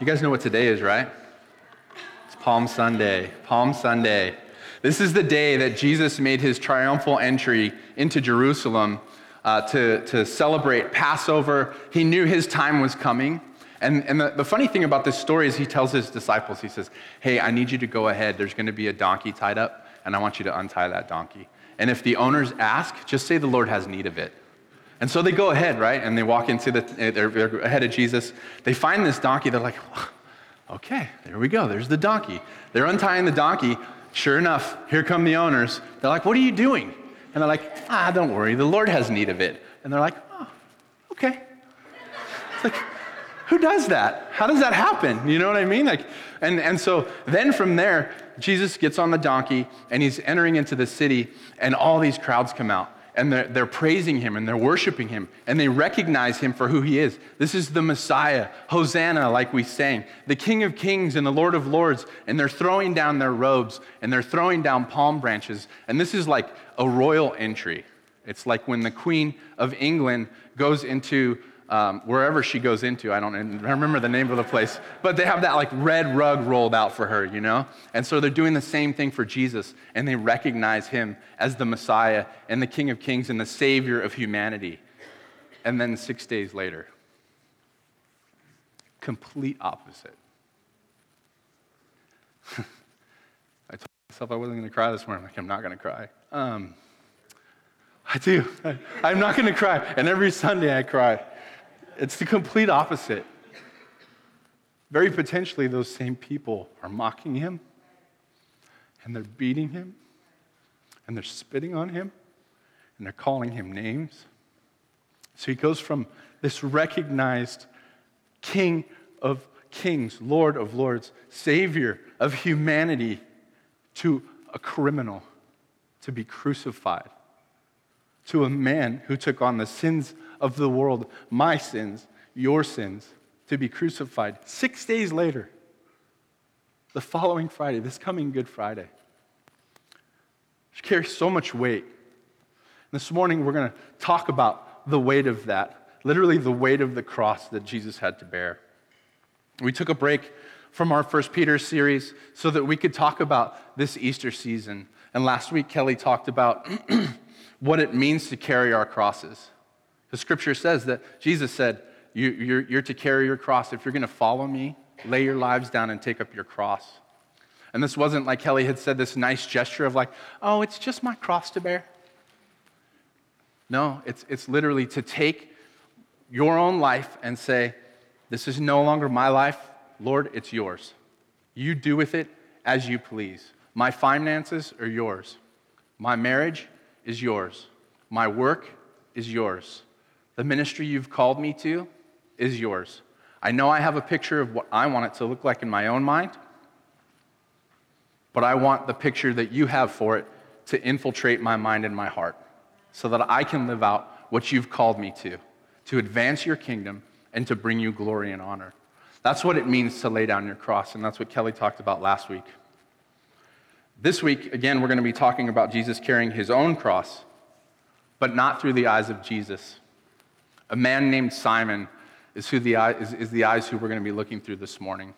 You guys know what today is, right? It's Palm Sunday. Palm Sunday. This is the day that Jesus made his triumphal entry into Jerusalem uh, to, to celebrate Passover. He knew his time was coming. And, and the, the funny thing about this story is he tells his disciples, he says, Hey, I need you to go ahead. There's going to be a donkey tied up, and I want you to untie that donkey. And if the owners ask, just say the Lord has need of it. And so they go ahead, right? And they walk into the, they're, they're ahead of Jesus. They find this donkey. They're like, okay, there we go. There's the donkey. They're untying the donkey. Sure enough, here come the owners. They're like, what are you doing? And they're like, ah, don't worry. The Lord has need of it. And they're like, oh, okay. It's like, who does that? How does that happen? You know what I mean? Like, and, and so then from there, Jesus gets on the donkey and he's entering into the city, and all these crowds come out and they're, they're, praising him and they're worshiping him and they recognize him for who he is. This is the Messiah, Hosanna, like we sang, the King of Kings and the Lord of Lords. And they're throwing down their robes and they're throwing down palm branches. And this is like a royal entry. It's like when the Queen of England goes into um, wherever she goes into. I don't remember the name of the place, but they have that like red rug rolled out for her, you know? And so they're doing the same thing for Jesus, and they recognize him as the Messiah and the King of Kings and the Savior of humanity. And then six days later, complete opposite. I told myself I wasn't going to cry this morning. I'm like, I'm not going to cry. Um, I do. I, am not going to cry. And every Sunday I cry. It's the complete opposite. Very potentially, those same people are mocking him, and they're beating him, and they're spitting on him, and they're calling him names. So he goes from this recognized king of kings, lord of lords, savior of humanity, to a criminal to be crucified, to a man who took on the sins of the world, my sins, your sins, to be crucified. Six days later, the following Friday, this coming Good Friday, she carries so much weight. This morning, we're going to talk about the weight of that, literally, the weight of the cross that Jesus had to bear. We took a break from our First Peter series so that we could talk about this Easter season. And last week, Kelly talked about what it means to carry our crosses. The scripture says that Jesus said, you, are you're to carry your cross. If you're going to follow me, lay your lives down and take up your cross. And this wasn't like Kelly had said, this nice gesture of like, oh, it's just my cross to bear. No, it's, it's literally to take your own life and say, this is no longer my life. Lord, it's yours. You do with it as you please. My finances are yours. My marriage is yours. My work is yours. The ministry you've called me to is yours. I know I have a picture of what I want it to look like in my own mind, but I want the picture that you have for it to infiltrate my mind and my heart so that I can live out what you've called me to, to advance your kingdom and to bring you glory and honor. That's what it means to lay down your cross, and that's what Kelly talked about last week. This week, again, we're going to be talking about Jesus carrying his own cross, but not through the eyes of Jesus. A man named Simon is, who the, is, is the eyes who we're going to be looking through this morning.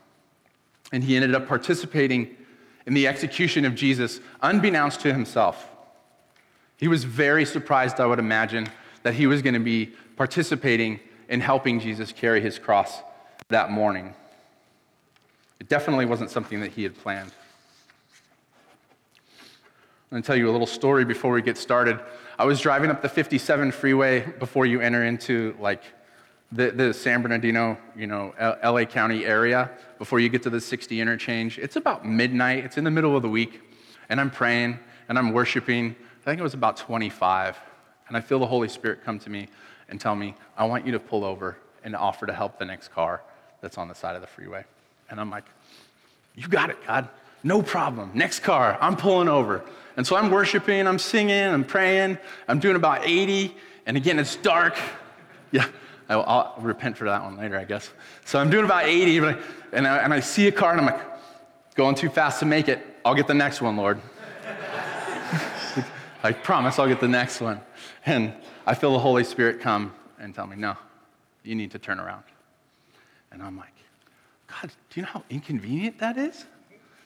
And he ended up participating in the execution of Jesus, unbeknownst to himself. He was very surprised, I would imagine, that he was going to be participating in helping Jesus carry his cross that morning. It definitely wasn't something that he had planned. I'm going to tell you a little story before we get started. I was driving up the 57 freeway before you enter into like the, the San Bernardino, you know, LA County area, before you get to the 60 interchange. It's about midnight. It's in the middle of the week, and I'm praying and I'm worshiping. I think it was about 25, and I feel the Holy Spirit come to me and tell me, "I want you to pull over and offer to help the next car that's on the side of the freeway." And I'm like, "You got it, God. No problem. Next car. I'm pulling over." And so I'm worshiping, I'm singing, I'm praying, I'm doing about 80, and again, it's dark. Yeah, I'll, I'll repent for that one later, I guess. So I'm doing about 80, and I, and I see a car, and I'm like, going too fast to make it. I'll get the next one, Lord. I promise I'll get the next one. And I feel the Holy Spirit come and tell me, no, you need to turn around. And I'm like, God, do you know how inconvenient that is?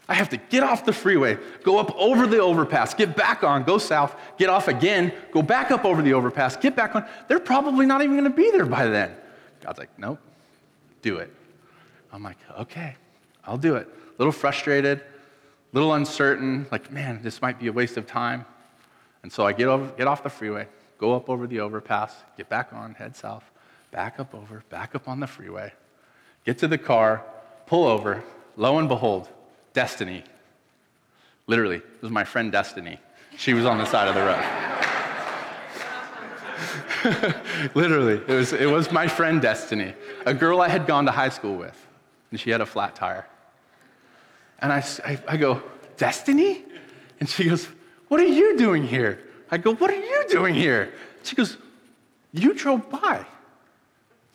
I have to get off the freeway, go up over the overpass, get back on, go south, get off again, go back up over the overpass, get back on. They're probably not even going to be there by then. God's like, nope, do it. I'm like, okay, I'll do it. A little frustrated, a little uncertain, like, man, this might be a waste of time. And so I get, over, get off the freeway, go up over the overpass, get back on, head south, back up over, back up on the freeway, get to the car, pull over. Lo and behold, Destiny. Literally, it was my friend Destiny. She was on the side of the road. Literally, it was, it was my friend Destiny, a girl I had gone to high school with, and she had a flat tire. And I, I, I go, Destiny? And she goes, What are you doing here? I go, What are you doing here? She goes, You drove by.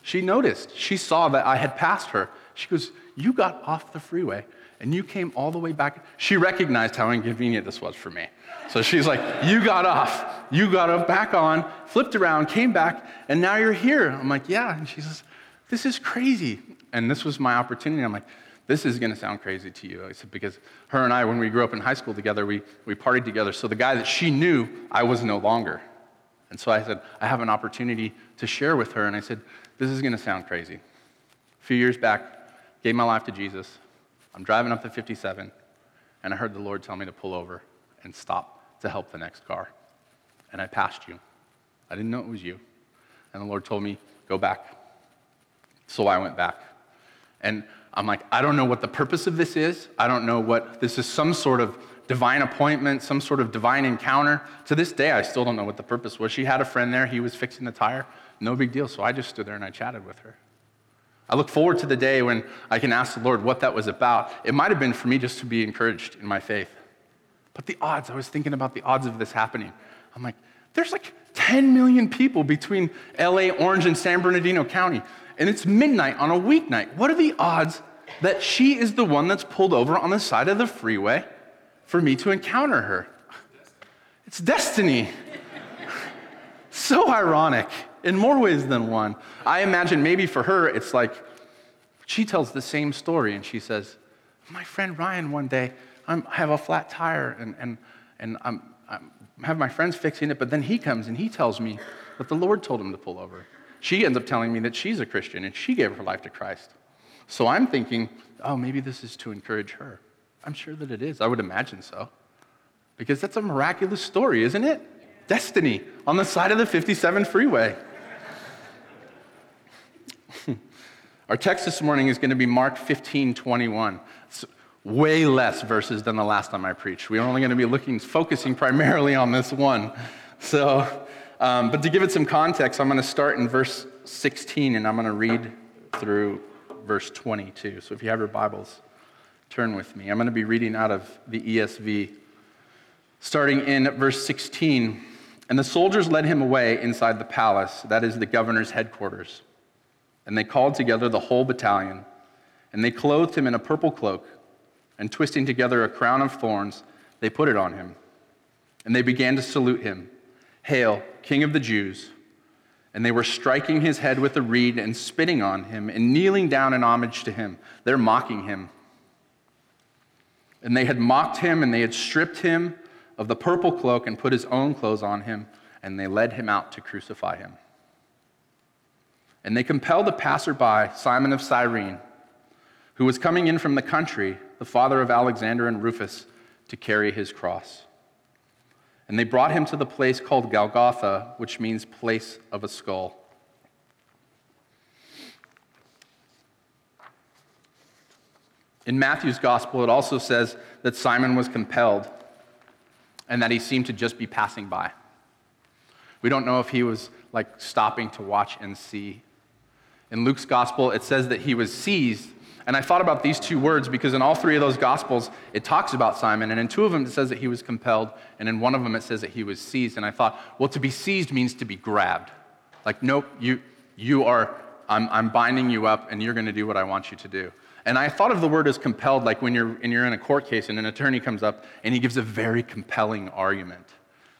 She noticed. She saw that I had passed her. She goes, You got off the freeway and you came all the way back. She recognized how inconvenient this was for me. So she's like, You got off. You got up back on, flipped around, came back, and now you're here. I'm like, Yeah. And she says, This is crazy. And this was my opportunity. I'm like, This is going to sound crazy to you. I said, Because her and I, when we grew up in high school together, we, we partied together. So the guy that she knew, I was no longer. And so I said, I have an opportunity to share with her. And I said, This is going to sound crazy. A few years back, gave my life to Jesus. I'm driving up the 57, and I heard the Lord tell me to pull over and stop to help the next car. And I passed you. I didn't know it was you. And the Lord told me, go back. So I went back. And I'm like, I don't know what the purpose of this is. I don't know what this is some sort of divine appointment, some sort of divine encounter. To this day, I still don't know what the purpose was. She had a friend there, he was fixing the tire. No big deal. So I just stood there and I chatted with her. I look forward to the day when I can ask the Lord what that was about. It might have been for me just to be encouraged in my faith. But the odds, I was thinking about the odds of this happening. I'm like, there's like 10 million people between LA, Orange, and San Bernardino County, and it's midnight on a weeknight. What are the odds that she is the one that's pulled over on the side of the freeway for me to encounter her? It's destiny. so ironic in more ways than one. I imagine maybe for her, it's like she tells the same story and she says, My friend Ryan, one day, I'm, i have a flat tire and, and, and I'm, I'm, I have my friends fixing it, but then he comes and he tells me that the Lord told him to pull over. She ends up telling me that she's a Christian and she gave her life to Christ. So I'm thinking, oh, maybe this is to encourage her. I'm sure that it is. I would imagine so. Because that's a miraculous story, isn't it? Destiny on the side of the 57 freeway. Our text this morning is going to be Mark 15 21. It's way less verses than the last time I preached. We're only going to be looking, focusing primarily on this one. So, um, but to give it some context, I'm going to start in verse 16 and I'm going to read through verse 22. So if you have your Bibles, turn with me. I'm going to be reading out of the ESV, starting in verse 16. And the soldiers led him away inside the palace, that is the governor's headquarters. And they called together the whole battalion, and they clothed him in a purple cloak, and twisting together a crown of thorns, they put it on him. And they began to salute him Hail, King of the Jews! And they were striking his head with a reed and spitting on him and kneeling down in homage to him. They're mocking him. And they had mocked him and they had stripped him of the purple cloak and put his own clothes on him, and they led him out to crucify him. And they compelled a passerby, Simon of Cyrene, who was coming in from the country, the father of Alexander and Rufus, to carry his cross. And they brought him to the place called Golgotha, which means place of a skull. In Matthew's gospel, it also says that Simon was compelled and that he seemed to just be passing by. We don't know if he was like stopping to watch and see in Luke's gospel, it says that he was seized. And I thought about these two words because in all three of those gospels, it talks about Simon. And in two of them, it says that he was compelled. And in one of them, it says that he was seized. And I thought, well, to be seized means to be grabbed. Like, nope, you, you are, I'm, I'm binding you up and you're going to do what I want you to do. And I thought of the word as compelled, like when you're, and you're in a court case and an attorney comes up and he gives a very compelling argument.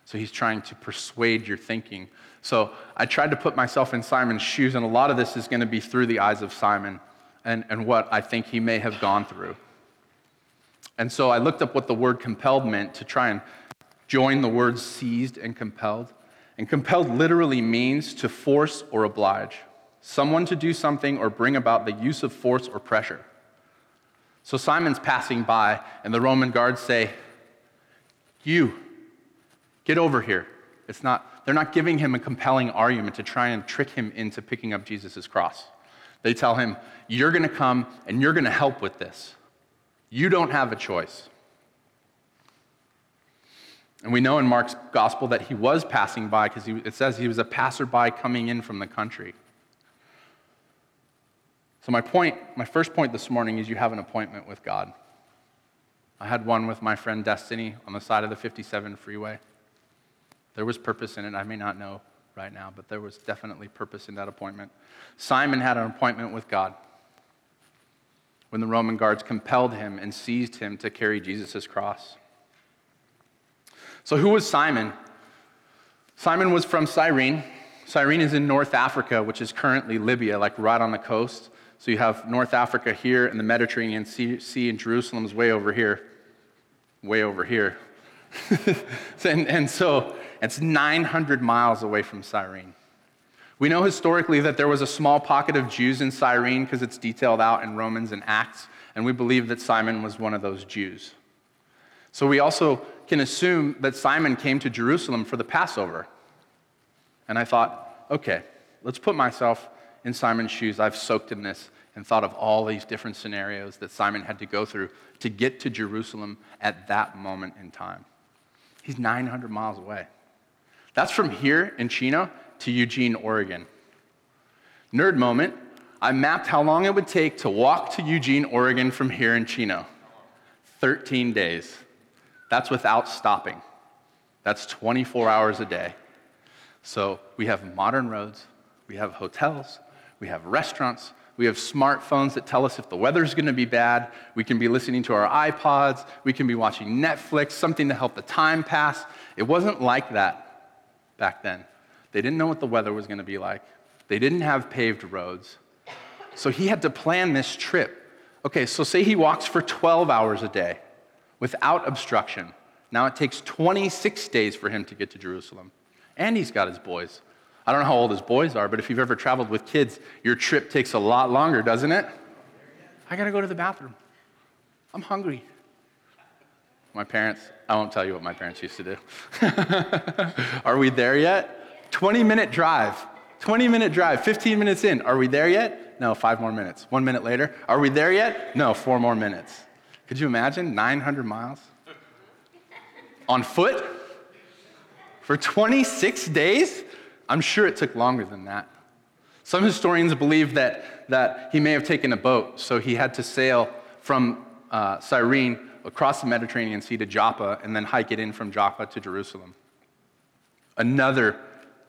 So he's trying to persuade your thinking. So I tried to put myself in Simon's shoes, and a lot of this is going to be through the eyes of Simon. and, and what I think he may have gone through. And so I looked up what the word compelled meant to try and join the words seized and compelled. And compelled literally means to force or oblige, someone to do something or bring about the use of force or pressure. So Simon's passing by, and the Roman guards say, You, get over here. It's not, they're not giving him a compelling argument to try and trick him into picking up Jesus' cross. They tell him, You're going to come and you're going to help with this. You don't have a choice. And we know in Mark's gospel that he was passing by because it says he was a passerby coming in from the country. So, my point, my first point this morning is you have an appointment with God. I had one with my friend Destiny on the side of the 57 freeway. There was purpose in it. I may not know right now, but there was definitely purpose in that appointment. Simon had an appointment with God when the Roman guards compelled him and seized him to carry Jesus' cross. So, who was Simon? Simon was from Cyrene. Cyrene is in North Africa, which is currently Libya, like right on the coast. So you have North Africa here and the Mediterranean Sea, sea and Jerusalem's way over here. Way over here. and, and so it's 900 miles away from Cyrene. We know historically that there was a small pocket of Jews in Cyrene because it's detailed out in Romans and Acts, and we believe that Simon was one of those Jews. So we also can assume that Simon came to Jerusalem for the Passover. And I thought, okay, let's put myself in Simon's shoes. I've soaked in this and thought of all these different scenarios that Simon had to go through to get to Jerusalem at that moment in time. He's 900 miles away. That's from here in Chino to Eugene, Oregon. Nerd moment, I mapped how long it would take to walk to Eugene, Oregon from here in Chino 13 days. That's without stopping. That's 24 hours a day. So we have modern roads, we have hotels, we have restaurants, we have smartphones that tell us if the weather's going to be bad. We can be listening to our iPods. We can be watching Netflix, something to help the time pass. It wasn't like that back then. They didn't know what the weather was going to be like, they didn't have paved roads. So he had to plan this trip. Okay, so say he walks for 12 hours a day without obstruction. Now it takes 26 days for him to get to Jerusalem. And he's got his boys. I don't know how old his boys are, but if you've ever traveled with kids, your trip takes a lot longer, doesn't it? I gotta go to the bathroom. I'm hungry. My parents, I won't tell you what my parents used to do. are we there yet? 20 minute drive. 20 minute drive, 15 minutes in. Are we there yet? No, five more minutes. One minute later. Are we there yet? No, four more minutes. Could you imagine 900 miles? On foot? For 26 days? I'm sure it took longer than that. Some historians believe that, that he may have taken a boat, so he had to sail from uh, Cyrene across the Mediterranean Sea to Joppa and then hike it in from Joppa to Jerusalem. Another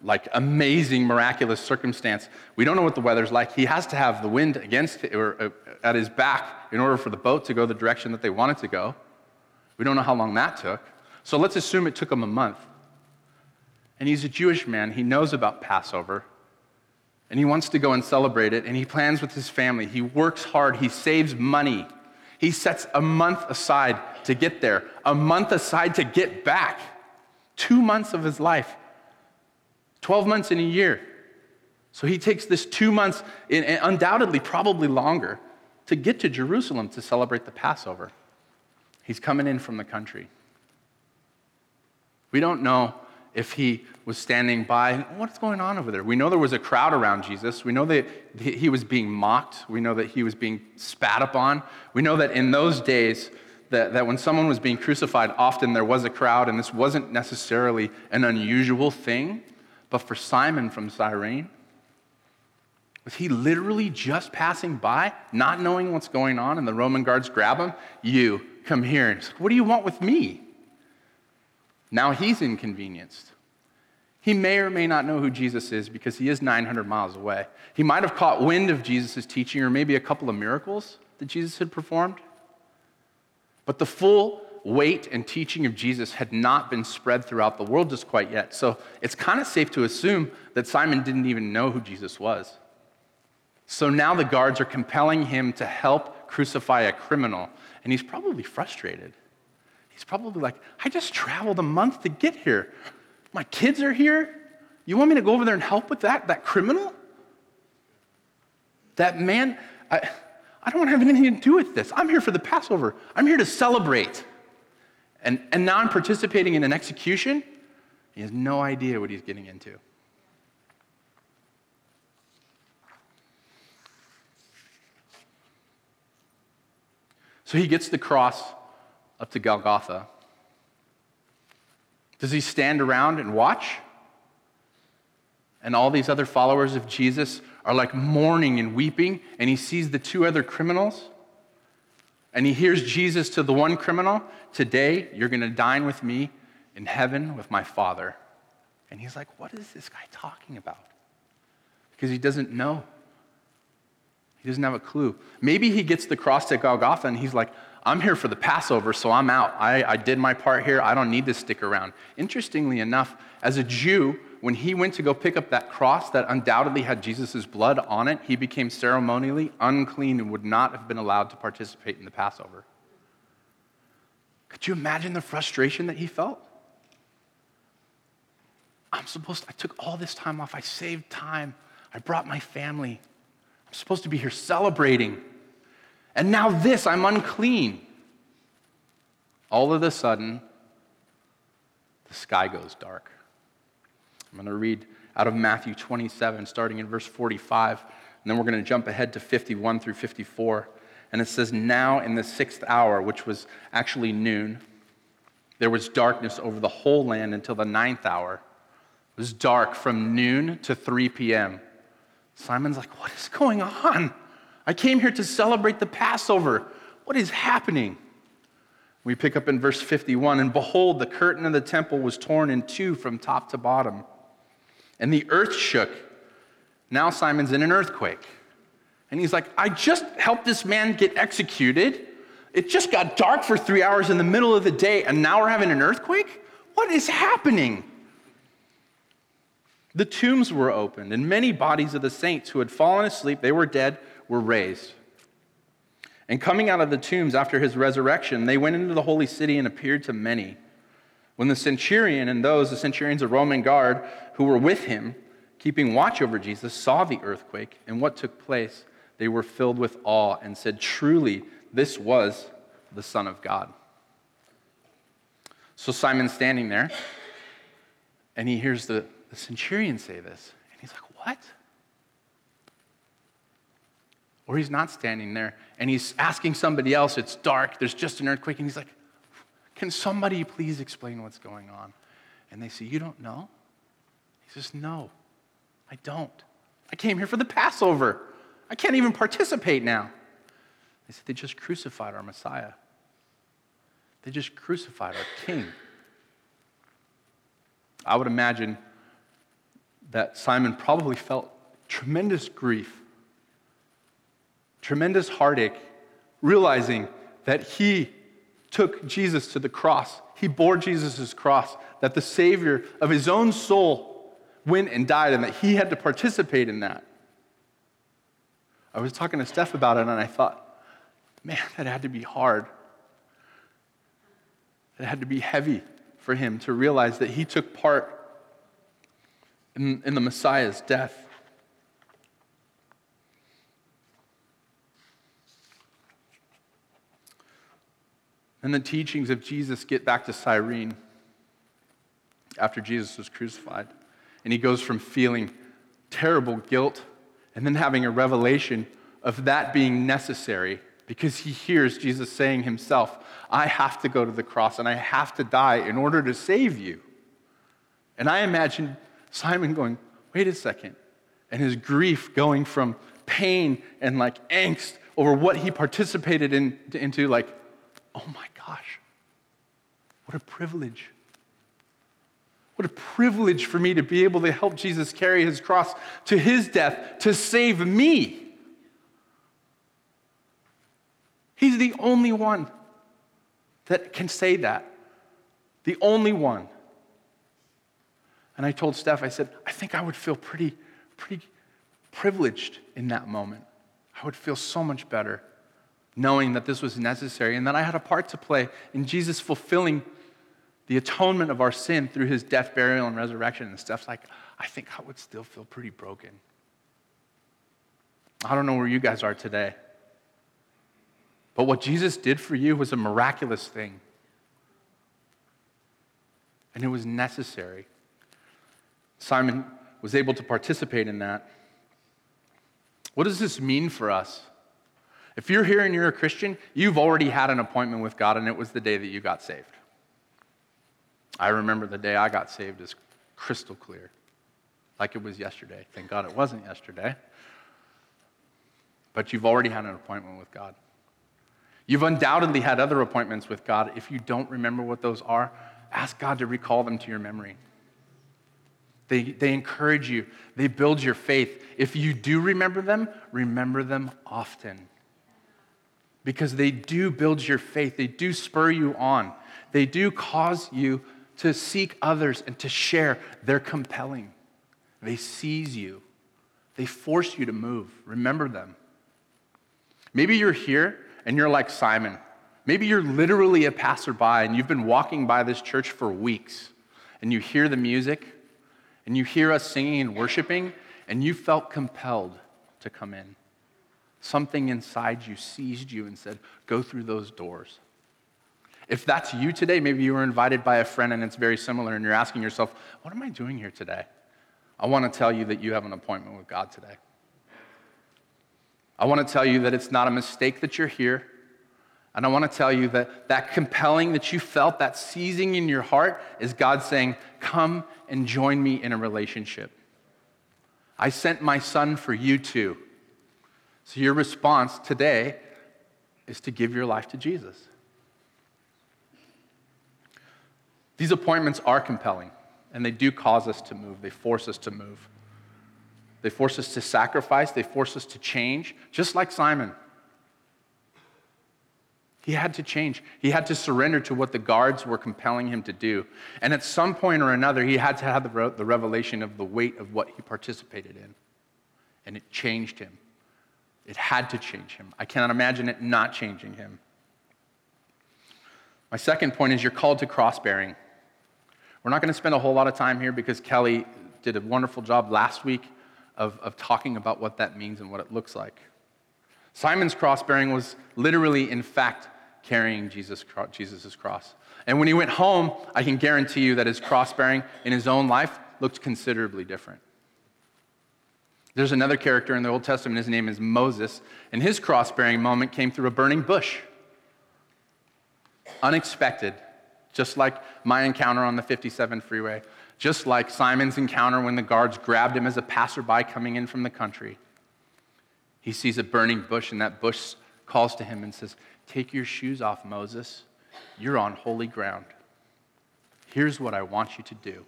like amazing miraculous circumstance. We don't know what the weather's like. He has to have the wind against or uh, at his back in order for the boat to go the direction that they want it to go. We don't know how long that took. So let's assume it took him a month and he's a Jewish man. He knows about Passover, and he wants to go and celebrate it, and he plans with his family. He works hard, he saves money. He sets a month aside to get there, a month aside to get back. Two months of his life, 12 months in a year. So he takes this two months, and undoubtedly, probably longer, to get to Jerusalem to celebrate the Passover. He's coming in from the country. We don't know if he was standing by. Oh, what's going on over there? We know there was a crowd around Jesus. We know that he was being mocked. We know that he was being spat upon. We know that in those days, that, that when someone was being crucified, often there was a crowd, and this wasn't necessarily an unusual thing. But for Simon from Cyrene, was he literally just passing by, not knowing what's going on, and the Roman guards grab him? You, come here. And say, What do you want with me? Now he's inconvenienced. He may or may not know who Jesus is because he is 900 miles away. He might have caught wind of Jesus' teaching or maybe a couple of miracles that Jesus had performed. But the full weight and teaching of Jesus had not been spread throughout the world just quite yet. So it's kind of safe to assume that Simon didn't even know who Jesus was. So now the guards are compelling him to help crucify a criminal, and he's probably frustrated. He's probably like, I just traveled a month to get here. My kids are here. You want me to go over there and help with that, that criminal? That man, I, I don't want to have anything to do with this. I'm here for the Passover. I'm here to celebrate. And, and now I'm participating in an execution. He has no idea what he's getting into. So he gets the cross up to Golgotha. Does he stand around and watch? And all these other followers of Jesus are like mourning and weeping, and he sees the two other criminals. And he hears Jesus to the one criminal, Today you're going to dine with me in heaven with my Father. And he's like, What is this guy talking about? Because he doesn't know. He doesn't have a clue. Maybe he gets the cross at Golgotha and he's like, I'm here for the Passover, so I'm out. I, I did my part here. I don't need to stick around. Interestingly enough, as a Jew, when he went to go pick up that cross that undoubtedly had Jesus' blood on it, he became ceremonially unclean and would not have been allowed to participate in the Passover. Could you imagine the frustration that he felt? I'm supposed to, I took all this time off. I saved time. I brought my family. I'm supposed to be here celebrating. And now this, I'm unclean. All of a sudden, the sky goes dark. I'm going to read out of Matthew 27, starting in verse 45, and then we're going to jump ahead to 51 through 54. And it says, Now in the sixth hour, which was actually noon, there was darkness over the whole land until the ninth hour. It was dark from noon to 3 p.m. Simon's like, What is going on? I came here to celebrate the Passover. What is happening? We pick up in verse 51 and behold, the curtain of the temple was torn in two from top to bottom, and the earth shook. Now Simon's in an earthquake. And he's like, I just helped this man get executed. It just got dark for three hours in the middle of the day, and now we're having an earthquake? What is happening? The tombs were opened, and many bodies of the saints who had fallen asleep, they were dead, were raised. And coming out of the tombs after his resurrection, they went into the holy city and appeared to many. When the centurion and those, the centurions of Roman guard who were with him, keeping watch over Jesus, saw the earthquake and what took place, they were filled with awe and said, Truly, this was the Son of God. So Simon's standing there, and he hears the, the centurion say this, and he's like, What? Or he's not standing there, and he's asking somebody else, It's dark, there's just an earthquake, and he's like, Can somebody please explain what's going on? And they say, You don't know? He says, No, I don't. I came here for the Passover. I can't even participate now. They said, They just crucified our Messiah. They just crucified our King. I would imagine that Simon probably felt tremendous grief, tremendous heartache, realizing that he took Jesus to the cross. He bore Jesus' cross, that the Savior of his own soul went and died, and that he had to participate in that. I was talking to Steph about it, and I thought, man, that had to be hard. It had to be heavy for him to realize that he took part in, in the Messiah's death. And the teachings of Jesus get back to Cyrene after Jesus was crucified. And he goes from feeling terrible guilt and then having a revelation of that being necessary because he hears Jesus saying himself, I have to go to the cross and I have to die in order to save you. And I imagine Simon going, wait a second, and his grief going from pain and like angst over what he participated in into like, oh my gosh, what a privilege. What a privilege for me to be able to help Jesus carry his cross to his death to save me. He's the only one that can say that. The only one. And I told Steph, I said, I think I would feel pretty, pretty privileged in that moment. I would feel so much better knowing that this was necessary and that I had a part to play in Jesus fulfilling the atonement of our sin through his death, burial, and resurrection and stuff like I think I would still feel pretty broken. I don't know where you guys are today. But what Jesus did for you was a miraculous thing. And it was necessary. Simon was able to participate in that. What does this mean for us? If you're here and you're a Christian, you've already had an appointment with God, and it was the day that you got saved. I remember the day I got saved is crystal clear, like it was yesterday. Thank God it wasn't yesterday. But you've already had an appointment with God. You've undoubtedly had other appointments with God. If you don't remember what those are, ask God to recall them to your memory. They, they encourage you, they build your faith. If you do remember them, remember them often. Because they do build your faith, they do spur you on, they do cause you to seek others and to share. They're compelling, they seize you, they force you to move. Remember them. Maybe you're here and you're like Simon. Maybe you're literally a passerby and you've been walking by this church for weeks and you hear the music and you hear us singing and worshiping and you felt compelled to come in. Something inside you seized you and said, Go through those doors. If that's you today, maybe you were invited by a friend and it's very similar, and you're asking yourself, What am I doing here today? I want to tell you that you have an appointment with God today. I want to tell you that it's not a mistake that you're here. And I want to tell you that that compelling that you felt, that seizing in your heart, is God saying, Come and join me in a relationship. I sent my son for you too. So your response today is to give your life to Jesus. These appointments are compelling, and they do cause us to move, they force us to move. They force us to sacrifice, they force us to change, just like Simon. He had to change. He had to surrender to what the guards were compelling him to do. And at some point or another, he had to have the, revelation of the weight of what he participated in. And it changed him. It had to change him. I cannot imagine it not changing him. My second point is you're called to cross bearing. We're not going to spend a whole lot of time here because Kelly did a wonderful job last week of, of talking about what that means and what it looks like. Simon's cross bearing was literally, in fact, carrying Jesus' Jesus' cross. And when he went home, I can guarantee you that his cross bearing in his own life looked considerably different. There's another character in the Old Testament, his name is Moses, and his cross bearing moment came through a burning bush. Unexpected, just like my encounter on the 57 freeway, just like Simon's encounter when the guards grabbed him as a passerby coming in from the country. He sees a burning bush, and that bush calls to him and says, Take your shoes off, Moses. You're on holy ground. Here's what I want you to do.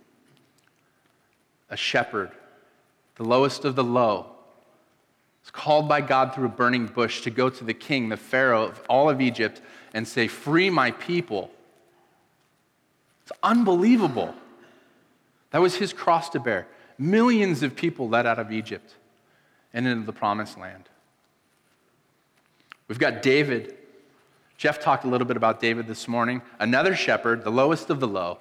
A shepherd, the lowest of the low, is called by God through a burning bush to go to the king, the Pharaoh of all of Egypt, and say, Free my people. It's unbelievable. That was his cross to bear. Millions of people led out of Egypt and into the promised land. We've got David. Jeff talked a little bit about David this morning. Another shepherd, the lowest of the low.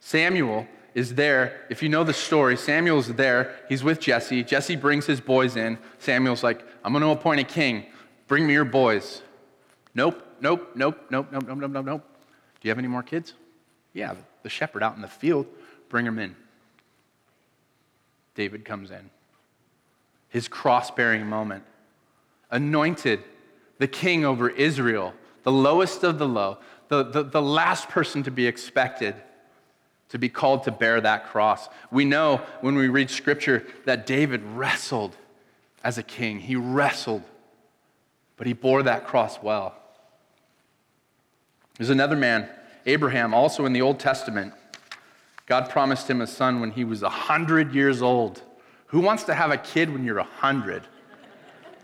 Samuel is there. If you know the story, Samuel's there. He's with Jesse. Jesse brings his boys in. Samuel's like, I'm going to appoint a king. Bring me your boys. Nope, nope, nope, nope, nope, nope, nope, nope, Do you have any more kids? Yeah, the shepherd out in the field. Bring him in. David comes in. His cross bearing moment. Anointed the king over Israel, the lowest of the low, the, the, the last person to be expected to be called to bear that cross. We know when we read scripture that David wrestled as a king. He wrestled, but he bore that cross well. There's another man, Abraham, also in the Old Testament. God promised him a son when he was 100 years old. Who wants to have a kid when you're 100?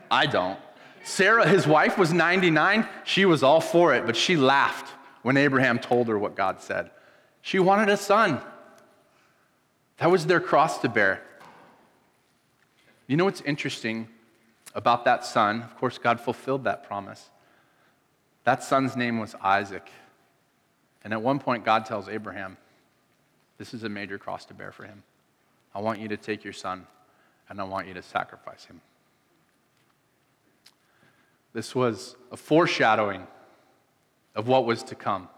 I don't. Sarah, his wife, was 99. She was all for it, but she laughed when Abraham told her what God said. She wanted a son. That was their cross to bear. You know what's interesting about that son? Of course, God fulfilled that promise. That son's name was Isaac. And at one point, God tells Abraham, This is a major cross to bear for him. I want you to take your son and I want you to sacrifice him. This was a foreshadowing of what was to come.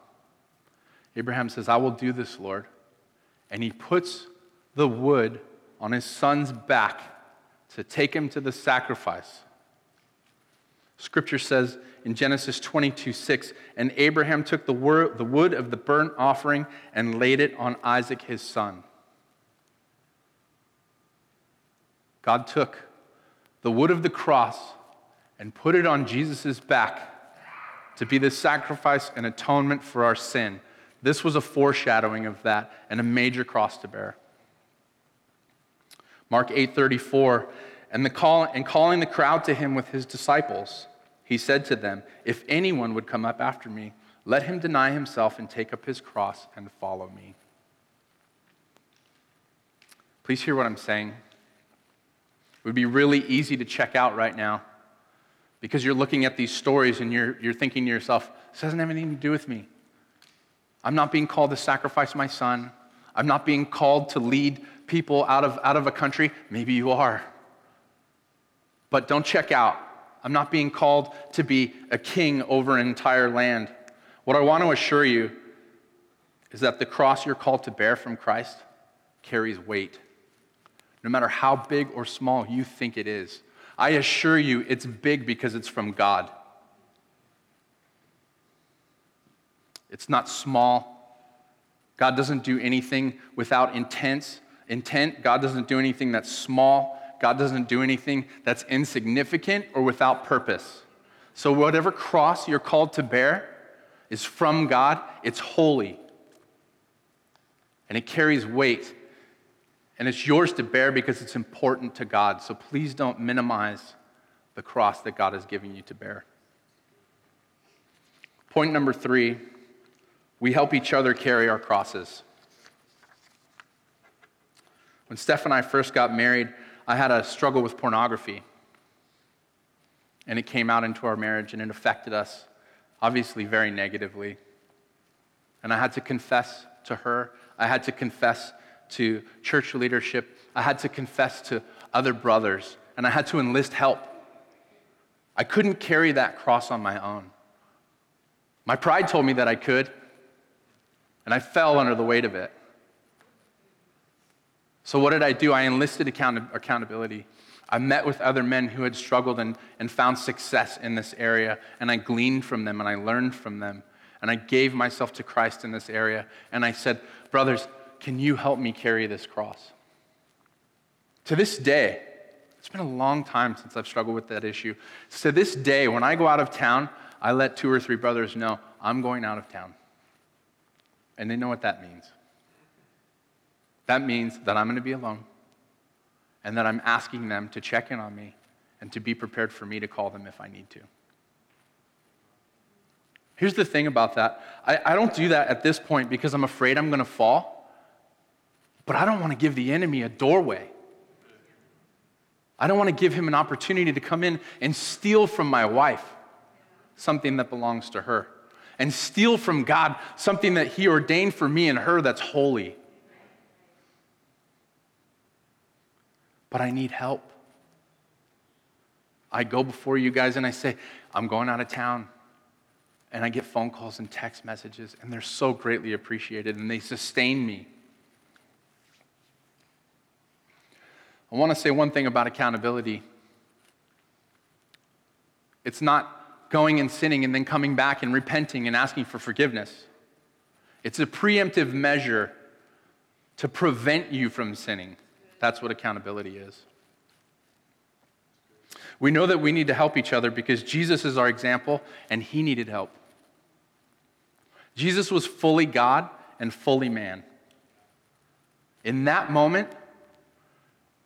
Abraham says, I will do this, Lord. And he puts the wood on his son's back to take him to the sacrifice. Scripture says in Genesis 22 6, and Abraham took the, wood of the burnt offering and laid it on Isaac his son. God took the wood of the cross and put it on Jesus' back to be the sacrifice and atonement for our sin. This was a foreshadowing of that and a major cross to bear. Mark 8:34 and the call and calling the crowd to him with his disciples he said to them if anyone would come up after me let him deny himself and take up his cross and follow me. Please hear what I'm saying. It would be really easy to check out right now because you're looking at these stories and you're, you're thinking to yourself, this doesn't have anything to do with me. I'm not being called to sacrifice my son. I'm not being called to lead people out of, out of a country. Maybe you are. But don't check out. I'm not being called to be a king over an entire land. What I want to assure you is that the cross you're called to bear from Christ carries weight, no matter how big or small you think it is. I assure you it's big because it's from God. It's not small. God doesn't do anything without intense intent. God doesn't do anything that's small. God doesn't do anything that's insignificant or without purpose. So, whatever cross you're called to bear is from God, it's holy. And it carries weight. And it's yours to bear because it's important to God. So, please don't minimize the cross that God is giving you to bear. Point number three we help each other carry our crosses. When Steph and I first got married, I had a struggle with pornography. And it came out into our marriage and it affected us, obviously, very negatively. And I had to confess to her, I had to confess to church leadership, I had to confess to other brothers, and I had to enlist help. I couldn't carry that cross on my own. My pride told me that I could, and I fell under the weight of it. So, what did I do? I enlisted account- accountability. I met with other men who had struggled and, and found success in this area, and I gleaned from them and I learned from them. And I gave myself to Christ in this area. And I said, Brothers, can you help me carry this cross? To this day, it's been a long time since I've struggled with that issue. To this day, when I go out of town, I let two or three brothers know I'm going out of town. And they know what that means. That means that I'm going to be alone and that I'm asking them to check in on me and to be prepared for me to call them if I need to. Here's the thing about that I, I don't do that at this point because I'm afraid I'm going to fall, but I don't want to give the enemy a doorway. I don't want to give him an opportunity to come in and steal from my wife something that belongs to her and steal from God something that He ordained for me and her that's holy. But I need help. I go before you guys and I say, I'm going out of town. And I get phone calls and text messages, and they're so greatly appreciated, and they sustain me. I want to say one thing about accountability. It's not going and sinning and then coming back and repenting and asking for forgiveness. It's a preemptive measure to prevent you from sinning. That's what accountability is. We know that we need to help each other because Jesus is our example and he needed help. Jesus was fully God and fully man. In that moment,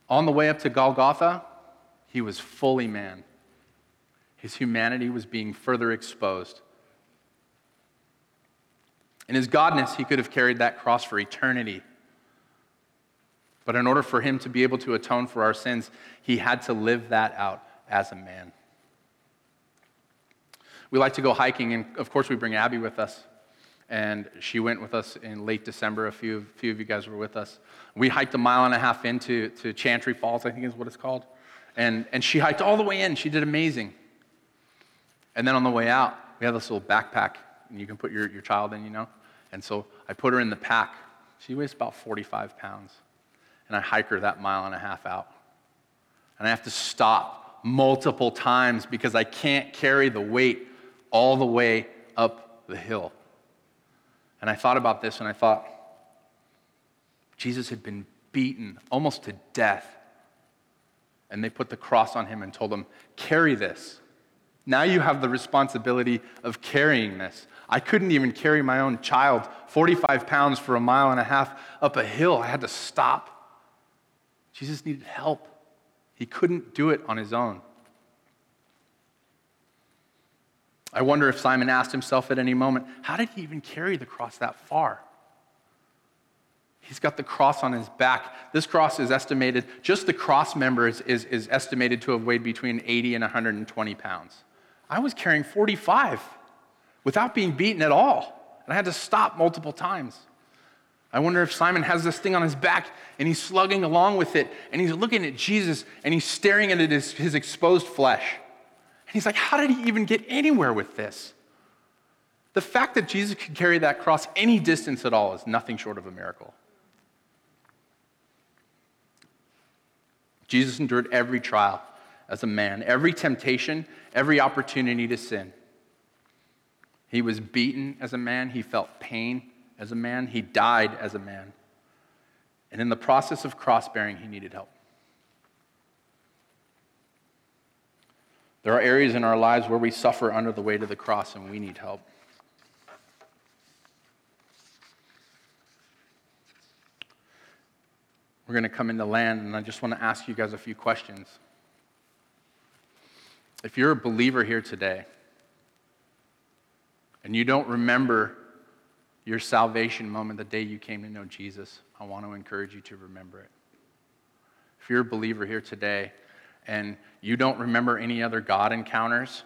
on the way up to Golgotha, he was fully man his humanity was being further exposed. In his godness, he could have carried that cross for eternity. But in order for him to be able to atone for our sins, he had to live that out as a man. We like to go hiking, and of course, we bring Abby with us. And she went with us in late December. A few, few of you guys were with us. We hiked a mile and a half into to Chantry Falls, I think is what it's called. And, and she hiked all the way in. She did amazing. And then on the way out, we have this little backpack, and you can put your, your child in, you know. And so I put her in the pack. She weighs about 45 pounds. And I hike her that mile and a half out. And I have to stop multiple times because I can't carry the weight all the way up the hill. And I thought about this and I thought, Jesus had been beaten almost to death. And they put the cross on him and told him, Carry this. Now you have the responsibility of carrying this. I couldn't even carry my own child 45 pounds for a mile and a half up a hill. I had to stop. Jesus needed help. He couldn't do it on his own. I wonder if Simon asked himself at any moment, how did he even carry the cross that far? He's got the cross on his back. This cross is estimated, just the cross member is, is, is estimated to have weighed between 80 and 120 pounds. I was carrying 45 without being beaten at all. And I had to stop multiple times. I wonder if Simon has this thing on his back and he's slugging along with it and he's looking at Jesus and he's staring at his, his exposed flesh. And he's like, How did he even get anywhere with this? The fact that Jesus could carry that cross any distance at all is nothing short of a miracle. Jesus endured every trial as a man, every temptation, every opportunity to sin. He was beaten as a man, he felt pain as a man, he died as a man. And in the process of cross bearing, he needed help. There are areas in our lives where we suffer under the weight of the cross and we need help. We're going to come into land, and I just want to ask you guys a few questions. If you're a believer here today and you don't remember your salvation moment, the day you came to know Jesus, I want to encourage you to remember it. If you're a believer here today and you don't remember any other God encounters,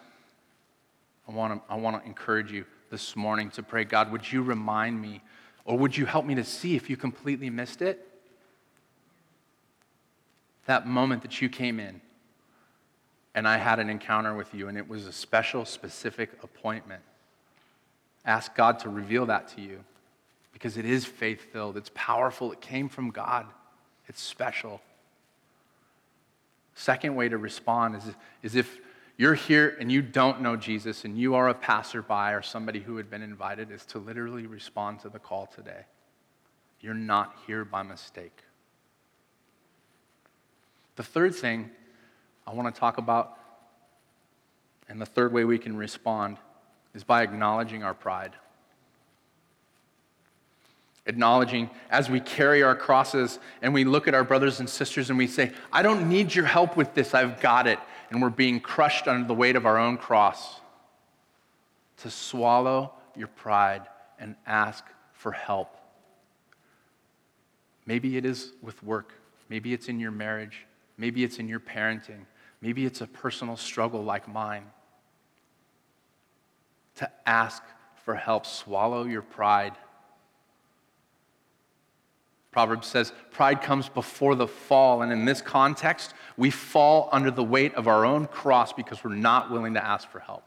I want to, I want to encourage you this morning to pray, God, would you remind me or would you help me to see if you completely missed it? That moment that you came in and I had an encounter with you, and it was a special, specific appointment. Ask God to reveal that to you because it is faith filled, it's powerful, it came from God, it's special. Second way to respond is, is if you're here and you don't know Jesus and you are a passerby or somebody who had been invited, is to literally respond to the call today. You're not here by mistake. The third thing I want to talk about, and the third way we can respond is by acknowledging our pride. Acknowledging as we carry our crosses and we look at our brothers and sisters and we say, I don't need your help with this, I've got it. And we're being crushed under the weight of our own cross. To swallow your pride and ask for help. Maybe it is with work, maybe it's in your marriage, maybe it's in your parenting, maybe it's a personal struggle like mine to ask for help. Swallow your pride. Proverbs says pride comes before the fall. And in this context, we fall under the weight of our own cross because we're not willing to ask for help.